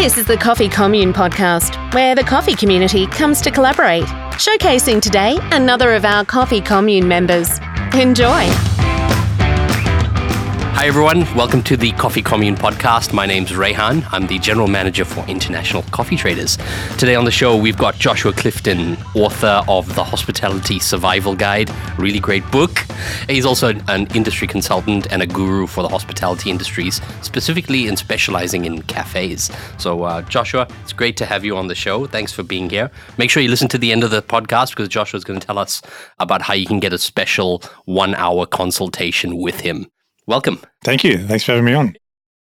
This is the Coffee Commune podcast, where the coffee community comes to collaborate, showcasing today another of our Coffee Commune members. Enjoy. Hi, everyone. Welcome to the Coffee Commune podcast. My name's Rayhan. I'm the general manager for International Coffee Traders. Today on the show, we've got Joshua Clifton, author of The Hospitality Survival Guide, really great book. He's also an industry consultant and a guru for the hospitality industries, specifically in specializing in cafes. So, uh, Joshua, it's great to have you on the show. Thanks for being here. Make sure you listen to the end of the podcast because Joshua's going to tell us about how you can get a special one hour consultation with him. Welcome. Thank you. Thanks for having me on.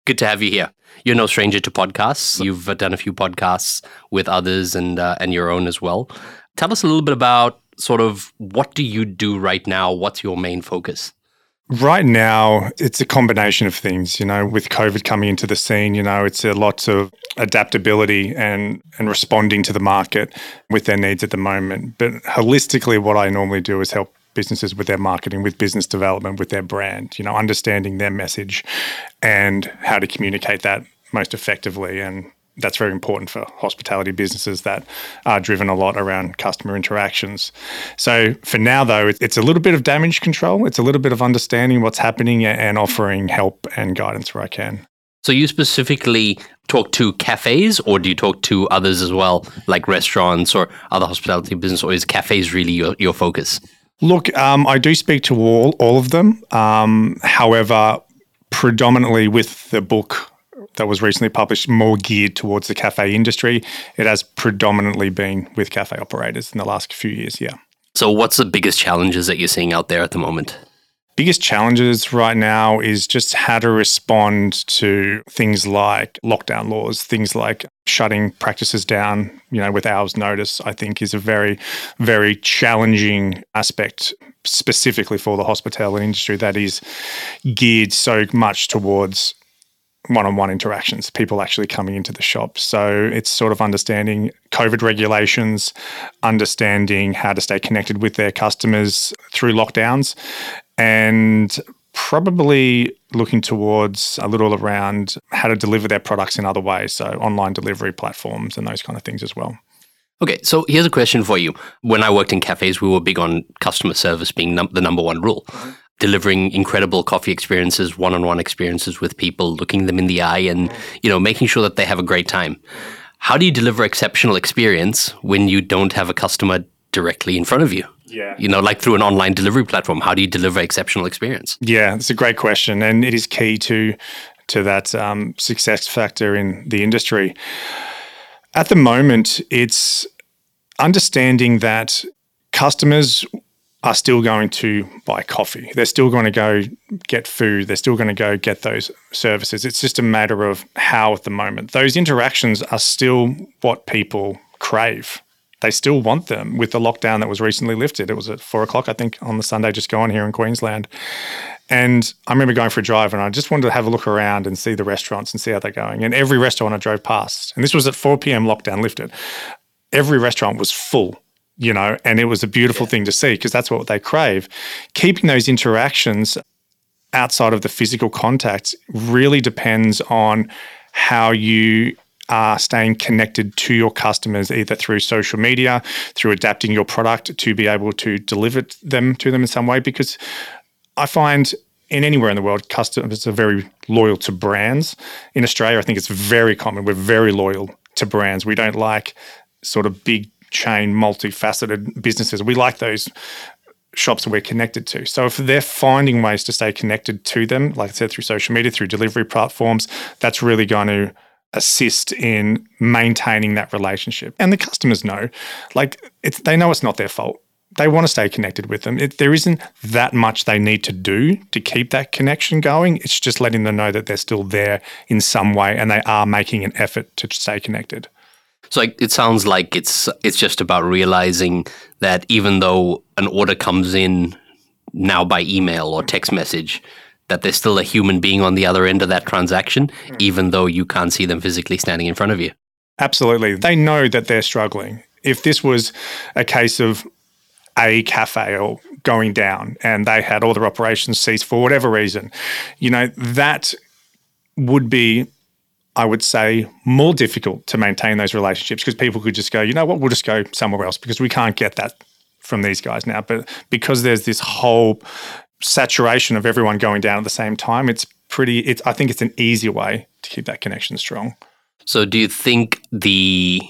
Good to have you here. You're no stranger to podcasts. You've uh, done a few podcasts with others and uh, and your own as well. Tell us a little bit about sort of what do you do right now? What's your main focus? Right now, it's a combination of things. You know, with COVID coming into the scene, you know, it's a lot of adaptability and and responding to the market with their needs at the moment. But holistically, what I normally do is help businesses with their marketing, with business development, with their brand, you know, understanding their message and how to communicate that most effectively. And that's very important for hospitality businesses that are driven a lot around customer interactions. So for now, though, it's a little bit of damage control. It's a little bit of understanding what's happening and offering help and guidance where I can. So you specifically talk to cafes or do you talk to others as well, like restaurants or other hospitality business, or is cafes really your, your focus? Look, um, I do speak to all all of them. Um, however, predominantly with the book that was recently published, more geared towards the cafe industry. It has predominantly been with cafe operators in the last few years. Yeah. So, what's the biggest challenges that you're seeing out there at the moment? Biggest challenges right now is just how to respond to things like lockdown laws, things like shutting practices down, you know, with hours notice, I think is a very, very challenging aspect specifically for the hospitality industry that is geared so much towards one-on-one interactions, people actually coming into the shop. So it's sort of understanding COVID regulations, understanding how to stay connected with their customers through lockdowns, and probably looking towards a little around how to deliver their products in other ways. So online delivery platforms and those kind of things as well. Okay, so here's a question for you. When I worked in cafes, we were big on customer service being num- the number one rule. Mm-hmm. Delivering incredible coffee experiences, one-on-one experiences with people, looking them in the eye and, you know, making sure that they have a great time. How do you deliver exceptional experience when you don't have a customer directly in front of you? Yeah. You know, like through an online delivery platform, how do you deliver exceptional experience? Yeah, it's a great question, and it is key to to that um, success factor in the industry. At the moment, it's understanding that customers are still going to buy coffee. They're still going to go get food. They're still going to go get those services. It's just a matter of how at the moment. Those interactions are still what people crave they still want them with the lockdown that was recently lifted. It was at four o'clock, I think, on the Sunday just gone here in Queensland. And I remember going for a drive and I just wanted to have a look around and see the restaurants and see how they're going. And every restaurant I drove past, and this was at 4 p.m. lockdown lifted, every restaurant was full, you know, and it was a beautiful yeah. thing to see because that's what they crave. Keeping those interactions outside of the physical contact really depends on how you are staying connected to your customers either through social media, through adapting your product to be able to deliver them to them in some way. Because I find in anywhere in the world, customers are very loyal to brands. In Australia, I think it's very common. We're very loyal to brands. We don't like sort of big chain, multifaceted businesses. We like those shops we're connected to. So if they're finding ways to stay connected to them, like I said, through social media, through delivery platforms, that's really going to assist in maintaining that relationship. And the customers know, like they know it's not their fault. They want to stay connected with them. It, there isn't that much they need to do to keep that connection going. It's just letting them know that they're still there in some way and they are making an effort to stay connected. So it sounds like it's it's just about realizing that even though an order comes in now by email or text message, that there's still a human being on the other end of that transaction, mm. even though you can't see them physically standing in front of you. Absolutely. They know that they're struggling. If this was a case of a cafe or going down and they had all their operations ceased for whatever reason, you know, that would be I would say, more difficult to maintain those relationships because people could just go, you know what, we'll just go somewhere else because we can't get that from these guys now. But because there's this whole saturation of everyone going down at the same time, it's pretty, it's, I think it's an easy way to keep that connection strong. So, do you think the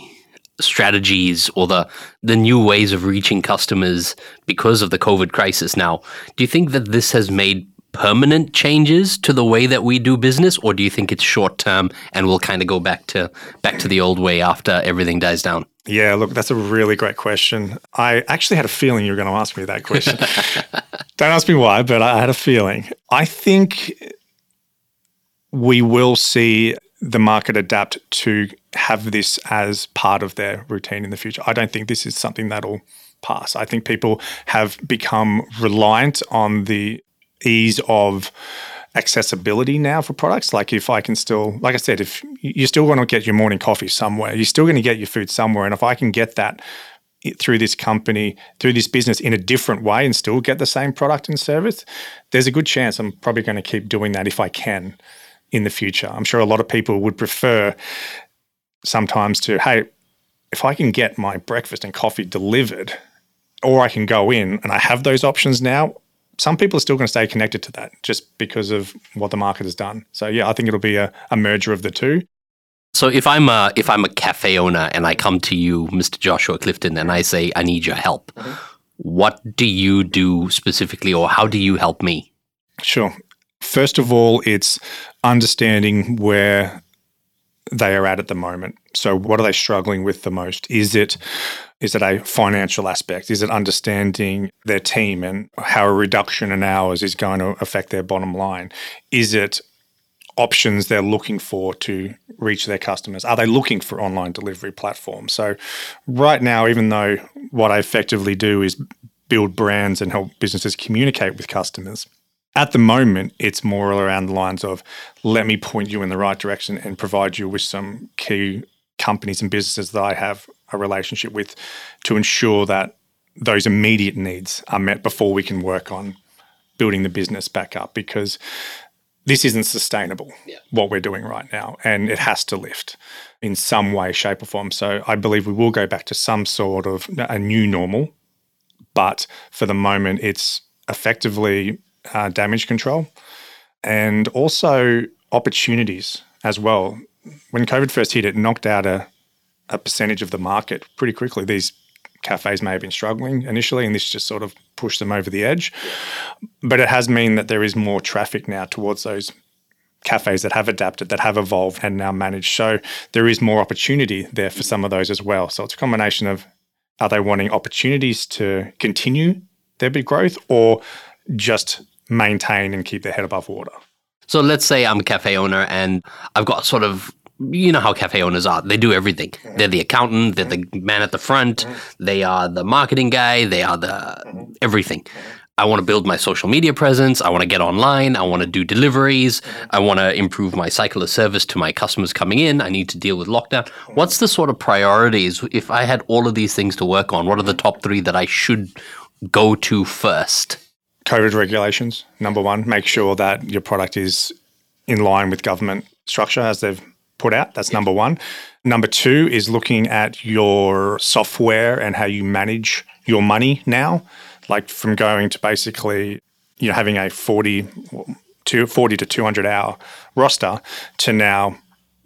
strategies or the the new ways of reaching customers because of the COVID crisis now, do you think that this has made permanent changes to the way that we do business, or do you think it's short term and we'll kind of go back to back to the old way after everything dies down? Yeah, look, that's a really great question. I actually had a feeling you were going to ask me that question. Don't ask me why, but I had a feeling. I think we will see the market adapt to have this as part of their routine in the future. I don't think this is something that'll pass. I think people have become reliant on the ease of accessibility now for products. Like if I can still, like I said, if you're still going to get your morning coffee somewhere, you're still going to get your food somewhere. And if I can get that through this company, through this business in a different way and still get the same product and service, there's a good chance I'm probably going to keep doing that if I can in the future. I'm sure a lot of people would prefer sometimes to, hey, if I can get my breakfast and coffee delivered, or I can go in and I have those options now, some people are still going to stay connected to that just because of what the market has done. So yeah, I think it'll be a, a merger of the two. So if I'm a if I'm a cafe owner and I come to you, Mr. Joshua Clifton, and I say I need your help, mm-hmm. what do you do specifically, or how do you help me? Sure. First of all, it's understanding where they are at at the moment. So, what are they struggling with the most? Is it is it a financial aspect? Is it understanding their team and how a reduction in hours is going to affect their bottom line? Is it options they're looking for to reach their customers? Are they looking for online delivery platforms? So, right now, even though what I effectively do is build brands and help businesses communicate with customers, at the moment, it's more around the lines of let me point you in the right direction and provide you with some key companies and businesses that I have a relationship with to ensure that those immediate needs are met before we can work on building the business back up because this isn't sustainable yeah. what we're doing right now and it has to lift in some way shape or form so i believe we will go back to some sort of a new normal but for the moment it's effectively uh, damage control and also opportunities as well when covid first hit it knocked out a a percentage of the market pretty quickly. These cafes may have been struggling initially, and this just sort of pushed them over the edge. But it has mean that there is more traffic now towards those cafes that have adapted, that have evolved, and now managed. So there is more opportunity there for some of those as well. So it's a combination of are they wanting opportunities to continue their big growth or just maintain and keep their head above water? So let's say I'm a cafe owner and I've got sort of you know how cafe owners are. They do everything. They're the accountant. They're the mm-hmm. man at the front. Mm-hmm. They are the marketing guy. They are the mm-hmm. everything. I want to build my social media presence. I want to get online. I want to do deliveries. I want to improve my cycle of service to my customers coming in. I need to deal with lockdown. What's the sort of priorities? If I had all of these things to work on, what are the top three that I should go to first? COVID regulations, number one. Make sure that your product is in line with government structure as they've put out. That's number one. Number two is looking at your software and how you manage your money now, like from going to basically you know having a 40 to 40 to 200 hour roster to now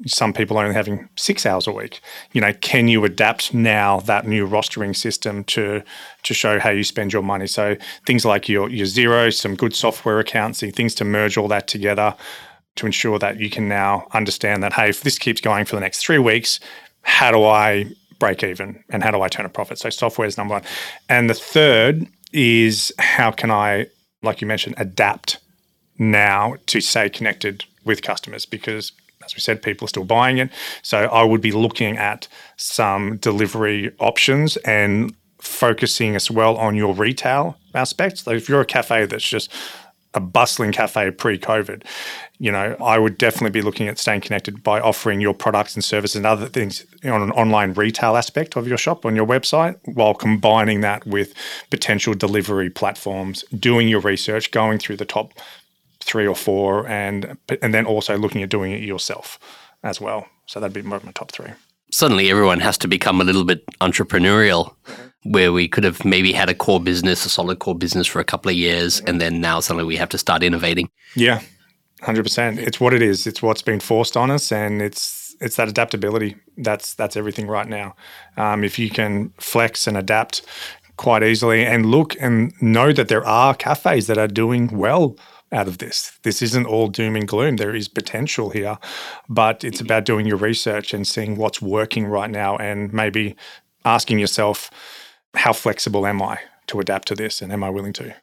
some people only having six hours a week. You know, can you adapt now that new rostering system to to show how you spend your money? So things like your your Xero, some good software accounts, things to merge all that together to ensure that you can now understand that, hey, if this keeps going for the next three weeks, how do I break even and how do I turn a profit? So software is number one. And the third is how can I, like you mentioned, adapt now to stay connected with customers because as we said, people are still buying it. So I would be looking at some delivery options and focusing as well on your retail aspects. So if you're a cafe that's just a bustling cafe pre-COVID, you know, I would definitely be looking at staying connected by offering your products and services and other things on an online retail aspect of your shop on your website, while combining that with potential delivery platforms, doing your research, going through the top three or four, and and then also looking at doing it yourself as well. So that'd be my top three. Suddenly, everyone has to become a little bit entrepreneurial, mm-hmm. where we could have maybe had a core business, a solid core business for a couple of years, mm-hmm. and then now suddenly we have to start innovating. Yeah, hundred percent. It's what it is. It's what's been forced on us, and it's it's that adaptability. That's that's everything right now. Um, if you can flex and adapt quite easily, and look and know that there are cafes that are doing well out of this. This isn't all doom and gloom. There is potential here, but it's about doing your research and seeing what's working right now and maybe asking yourself, how flexible am I to adapt to this and am I willing to?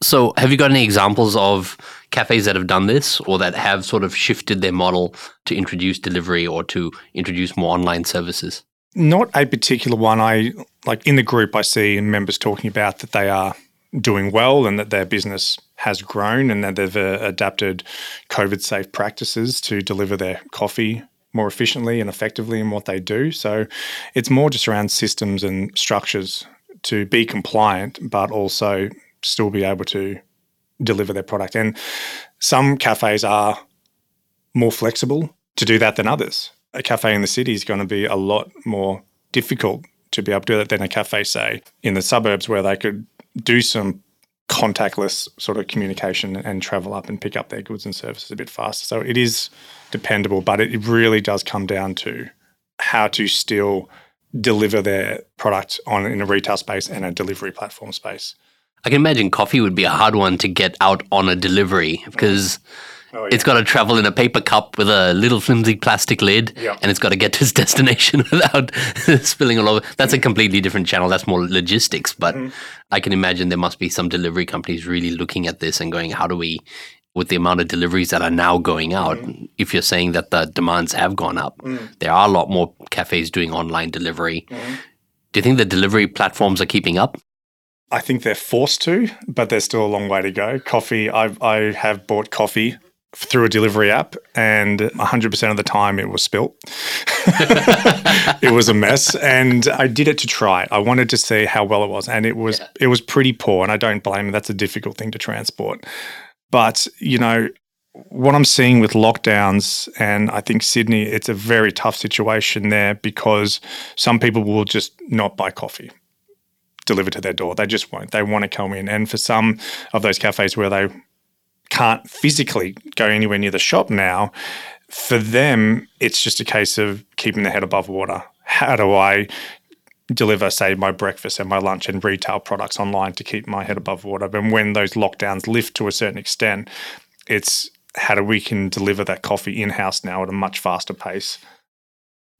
So, have you got any examples of cafes that have done this or that have sort of shifted their model to introduce delivery or to introduce more online services? Not a particular one. I like in the group, I see in members talking about that they are doing well and that their business has grown and that they've uh, adapted COVID safe practices to deliver their coffee more efficiently and effectively in what they do. So it's more just around systems and structures to be compliant, but also still be able to deliver their product. And some cafes are more flexible to do that than others. A cafe in the city is going to be a lot more difficult to be able to do that than a cafe, say, in the suburbs where they could do some contactless sort of communication and travel up and pick up their goods and services a bit faster. So it is dependable, but it really does come down to how to still deliver their product on in a retail space and a delivery platform space. I can imagine coffee would be a hard one to get out on a delivery because oh, yeah. it's got to travel in a paper cup with a little flimsy plastic lid yeah. and it's got to get to its destination without spilling all over. That's a completely different channel. That's more logistics. But mm-hmm. I can imagine there must be some delivery companies really looking at this and going, how do we, with the amount of deliveries that are now going out, mm-hmm. if you're saying that the demands have gone up, mm-hmm. there are a lot more cafes doing online delivery. Mm-hmm. Do you think the delivery platforms are keeping up? I think they're forced to, but there's still a long way to go. Coffee, I've, I have bought coffee through a delivery app, and 100% of the time it was spilt. it was a mess, and I did it to try it. I wanted to see how well it was, and it was yeah. it was pretty poor. And I don't blame it. That's a difficult thing to transport. But you know, what I'm seeing with lockdowns, and I think Sydney, it's a very tough situation there because some people will just not buy coffee delivered to their door. They just won't. They want to come in. And for some of those cafes where they can't physically go anywhere near the shop now, for them, it's just a case of keeping their head above water. How do I deliver, say, my breakfast and my lunch and retail products online to keep my head above water? And when those lockdowns lift to a certain extent, it's how do we can deliver that coffee in house now at a much faster pace.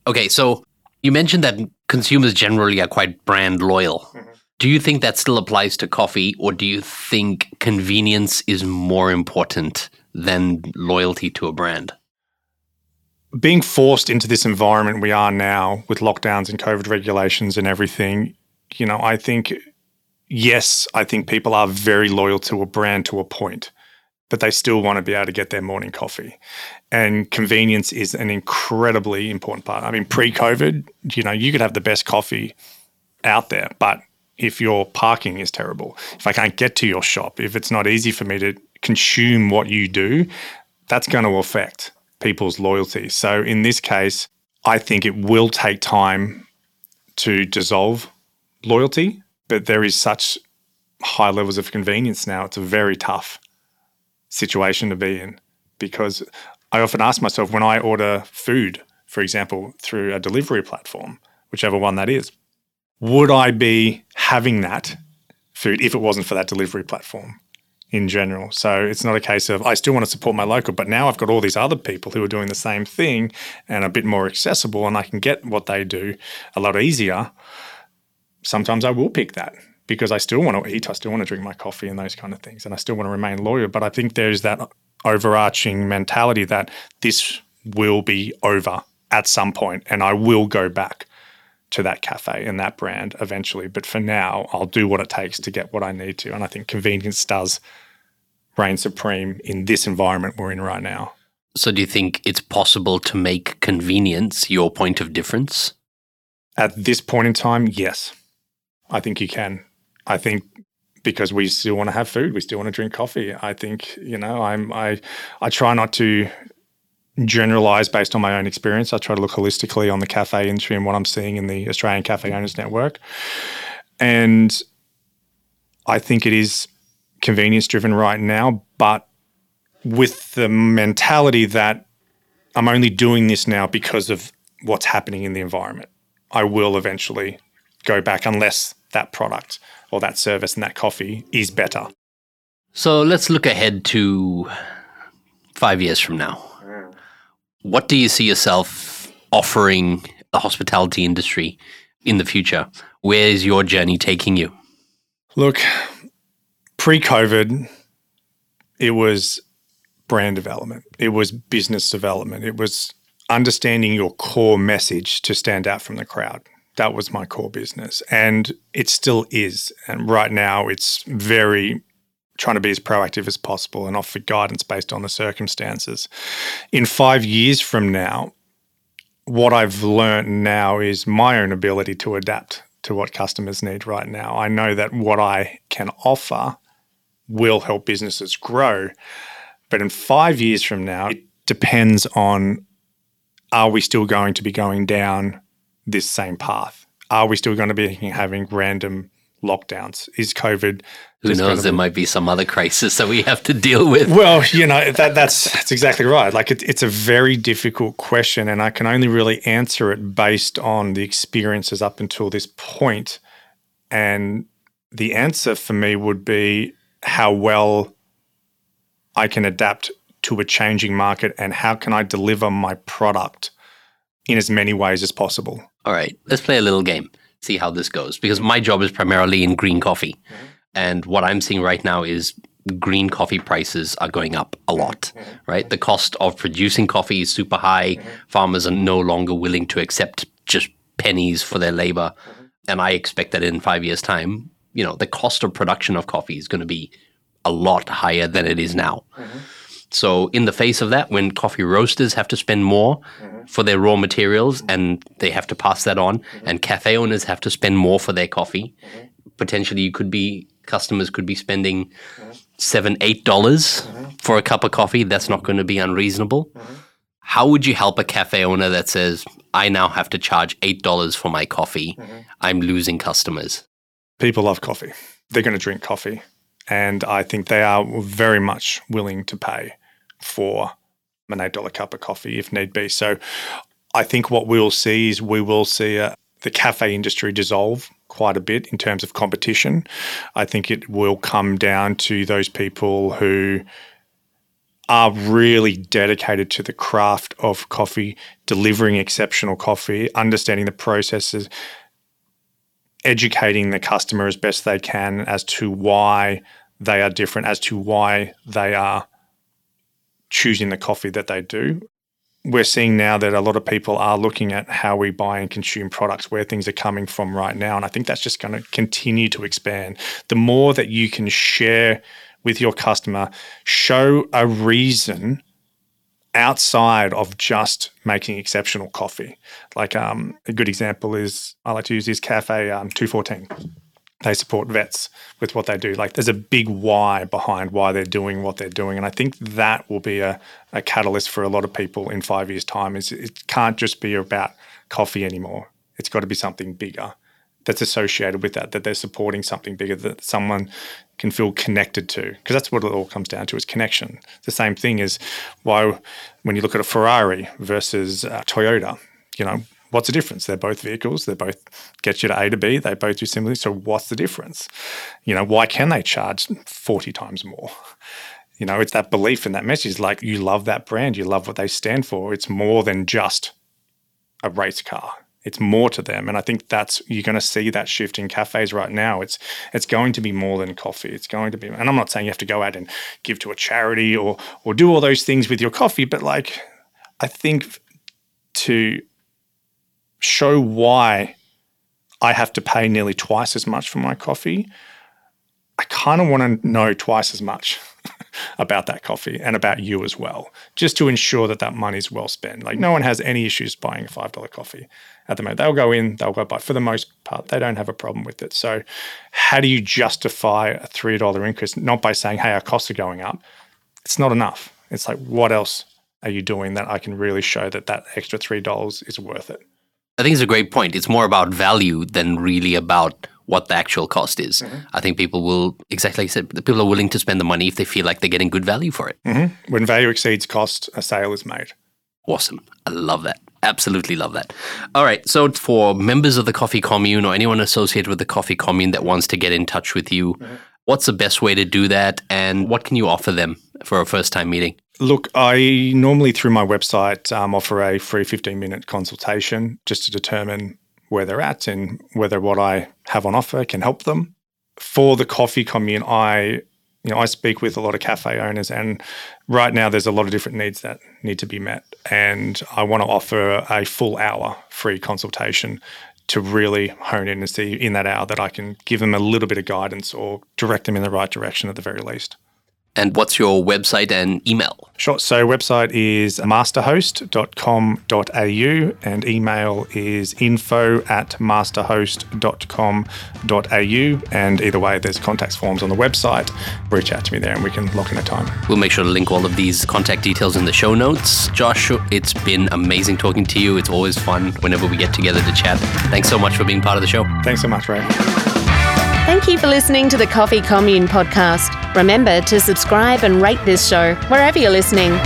Okay, so you mentioned that consumers generally are quite brand loyal. Mm-hmm. Do you think that still applies to coffee, or do you think convenience is more important than loyalty to a brand? Being forced into this environment we are now with lockdowns and COVID regulations and everything, you know, I think, yes, I think people are very loyal to a brand to a point, but they still want to be able to get their morning coffee. And convenience is an incredibly important part. I mean, pre COVID, you know, you could have the best coffee out there, but if your parking is terrible, if I can't get to your shop, if it's not easy for me to consume what you do, that's going to affect people's loyalty. So in this case, I think it will take time to dissolve loyalty, but there is such high levels of convenience now. It's a very tough situation to be in because I often ask myself when I order food, for example, through a delivery platform, whichever one that is, would I be having that food if it wasn't for that delivery platform in general? So it's not a case of I still want to support my local, but now I've got all these other people who are doing the same thing and a bit more accessible, and I can get what they do a lot easier. Sometimes I will pick that because I still want to eat, I still want to drink my coffee and those kind of things, and I still want to remain loyal. But I think there's that overarching mentality that this will be over at some point and I will go back to that cafe and that brand eventually. But for now, I'll do what it takes to get what I need to. And I think convenience does reign supreme in this environment we're in right now. So, do you think it's possible to make convenience your point of difference? At this point in time, yes. I think you can. I think because we still want to have food, we still want to drink coffee. I think, you know, I'm I I try not to generalize based on my own experience. I try to look holistically on the cafe industry and what I'm seeing in the Australian Cafe Owners Network. And I think it is convenience driven right now, but with the mentality that I'm only doing this now because of what's happening in the environment. I will eventually go back unless that product or that service and that coffee is better. So let's look ahead to five years from now. What do you see yourself offering the hospitality industry in the future? Where is your journey taking you? Look, pre COVID, it was brand development, it was business development, it was understanding your core message to stand out from the crowd. That was my core business. And it still is. And right now, it's very trying to be as proactive as possible and offer guidance based on the circumstances. In five years from now, what I've learned now is my own ability to adapt to what customers need right now. I know that what I can offer will help businesses grow. But in five years from now, it depends on are we still going to be going down this same path? Are we still going to be having random lockdowns? Is COVID? Who knows? There might be some other crisis that we have to deal with. Well, you know that that's that's exactly right. Like it, it's a very difficult question, and I can only really answer it based on the experiences up until this point. And the answer for me would be how well I can adapt to a changing market and how can I deliver my product in as many ways as possible. All right, let's play a little game see how this goes because my job is primarily in green coffee. Mm-hmm. And what I'm seeing right now is green coffee prices are going up a lot, mm-hmm. right? The cost of producing coffee is super high. Mm-hmm. Farmers are no longer willing to accept just pennies for their labor. Mm-hmm. And I expect that in five years' time, you know, the cost of production of coffee is going to be a lot higher than it is now. Mm-hmm. So, in the face of that, when coffee roasters have to spend more mm-hmm. for their raw materials and they have to pass that on, mm-hmm. and cafe owners have to spend more for their coffee, mm-hmm. potentially you could be customers could be spending mm-hmm. seven, eight dollars mm-hmm. for a cup of coffee. That's not going to be unreasonable. Mm-hmm. How would you help a cafe owner that says, "I now have to charge eight dollars for my coffee. I'm losing customers." People love coffee. They're going to drink coffee and I think they are very much willing to pay for an $8 cup of coffee if need be. So I think what we'll see is we will see a, the cafe industry dissolve quite a bit in terms of competition. I think it will come down to those people who are really dedicated to the craft of coffee, delivering exceptional coffee, understanding the processes, educating the customer as best they can as to why they are different, as to why they are choosing the coffee that they do. We're seeing now that a lot of people are looking at how we buy and consume products, where things are coming from right now. And I think that's just going to continue to expand. The more that you can share with your customer, show a reason outside of just making exceptional coffee. Like um, a good example is I like to use this Cafe um, 214 they support vets with what they do. Like there's a big why behind why they're doing what they're doing. And I think that will be a, a catalyst for a lot of people in five years' time is it can't just be about coffee anymore. It's got to be something bigger that's associated with that, that they're supporting something bigger that someone can feel connected to. Because that's what it all comes down to is connection. the same thing is why when you look at a Ferrari versus a Toyota, you know, what's the difference? They're both vehicles. They both get you to A to B. They both do similarly. So what's the difference? You know, why can they charge 40 times more? You know, it's that belief and that message. Like you love that brand, you love what they stand for. It's more than just a race car. It's more to them, and I think that's you're going to see that shift in cafes right now. It's it's going to be more than coffee. It's going to be, and I'm not saying you have to go out and give to a charity or or do all those things with your coffee, but like I think to show why I have to pay nearly twice as much for my coffee, I kind of want to know twice as much about that coffee and about you as well, just to ensure that that money is well spent. Like no one has any issues buying a five dollar coffee at the moment. They'll go in, they'll go buy. For the most part, they don't have a problem with it. So, how do you justify a three dollar increase? Not by saying, "Hey, our costs are going up." It's not enough. It's like, what else are you doing that I can really show that that extra $3 is worth it. I think it's a great point. It's more about value than really about what the actual cost is. Mm-hmm. I think people will, exactly like I said, people are willing to spend the money if they feel like they're getting good value for it. Mm-hmm. When value exceeds cost, a sale is made. Awesome. I love that. Absolutely love that. All right. So, for members of the Coffee Commune or anyone associated with the Coffee Commune that wants to get in touch with you, mm-hmm. what's the best way to do that? And what can you offer them for a first time meeting? Look, I normally through my website um, offer a free 15 minute consultation just to determine where they're at and whether what I have on offer can help them. For the coffee commune, I you know I speak with a lot of cafe owners, and right now there's a lot of different needs that need to be met, and I want to offer a full hour free consultation to really hone in and see in that hour that I can give them a little bit of guidance or direct them in the right direction at the very least. And what's your website and email? Sure. So website is masterhost.com.au and email is info at masterhost.com.au. And either way, there's contacts forms on the website. Reach out to me there and we can lock in a time. We'll make sure to link all of these contact details in the show notes. Josh, it's been amazing talking to you. It's always fun whenever we get together to chat. Thanks so much for being part of the show. Thanks so much, Ray. Thank you for listening to the Coffee Commune podcast. Remember to subscribe and rate this show wherever you're listening.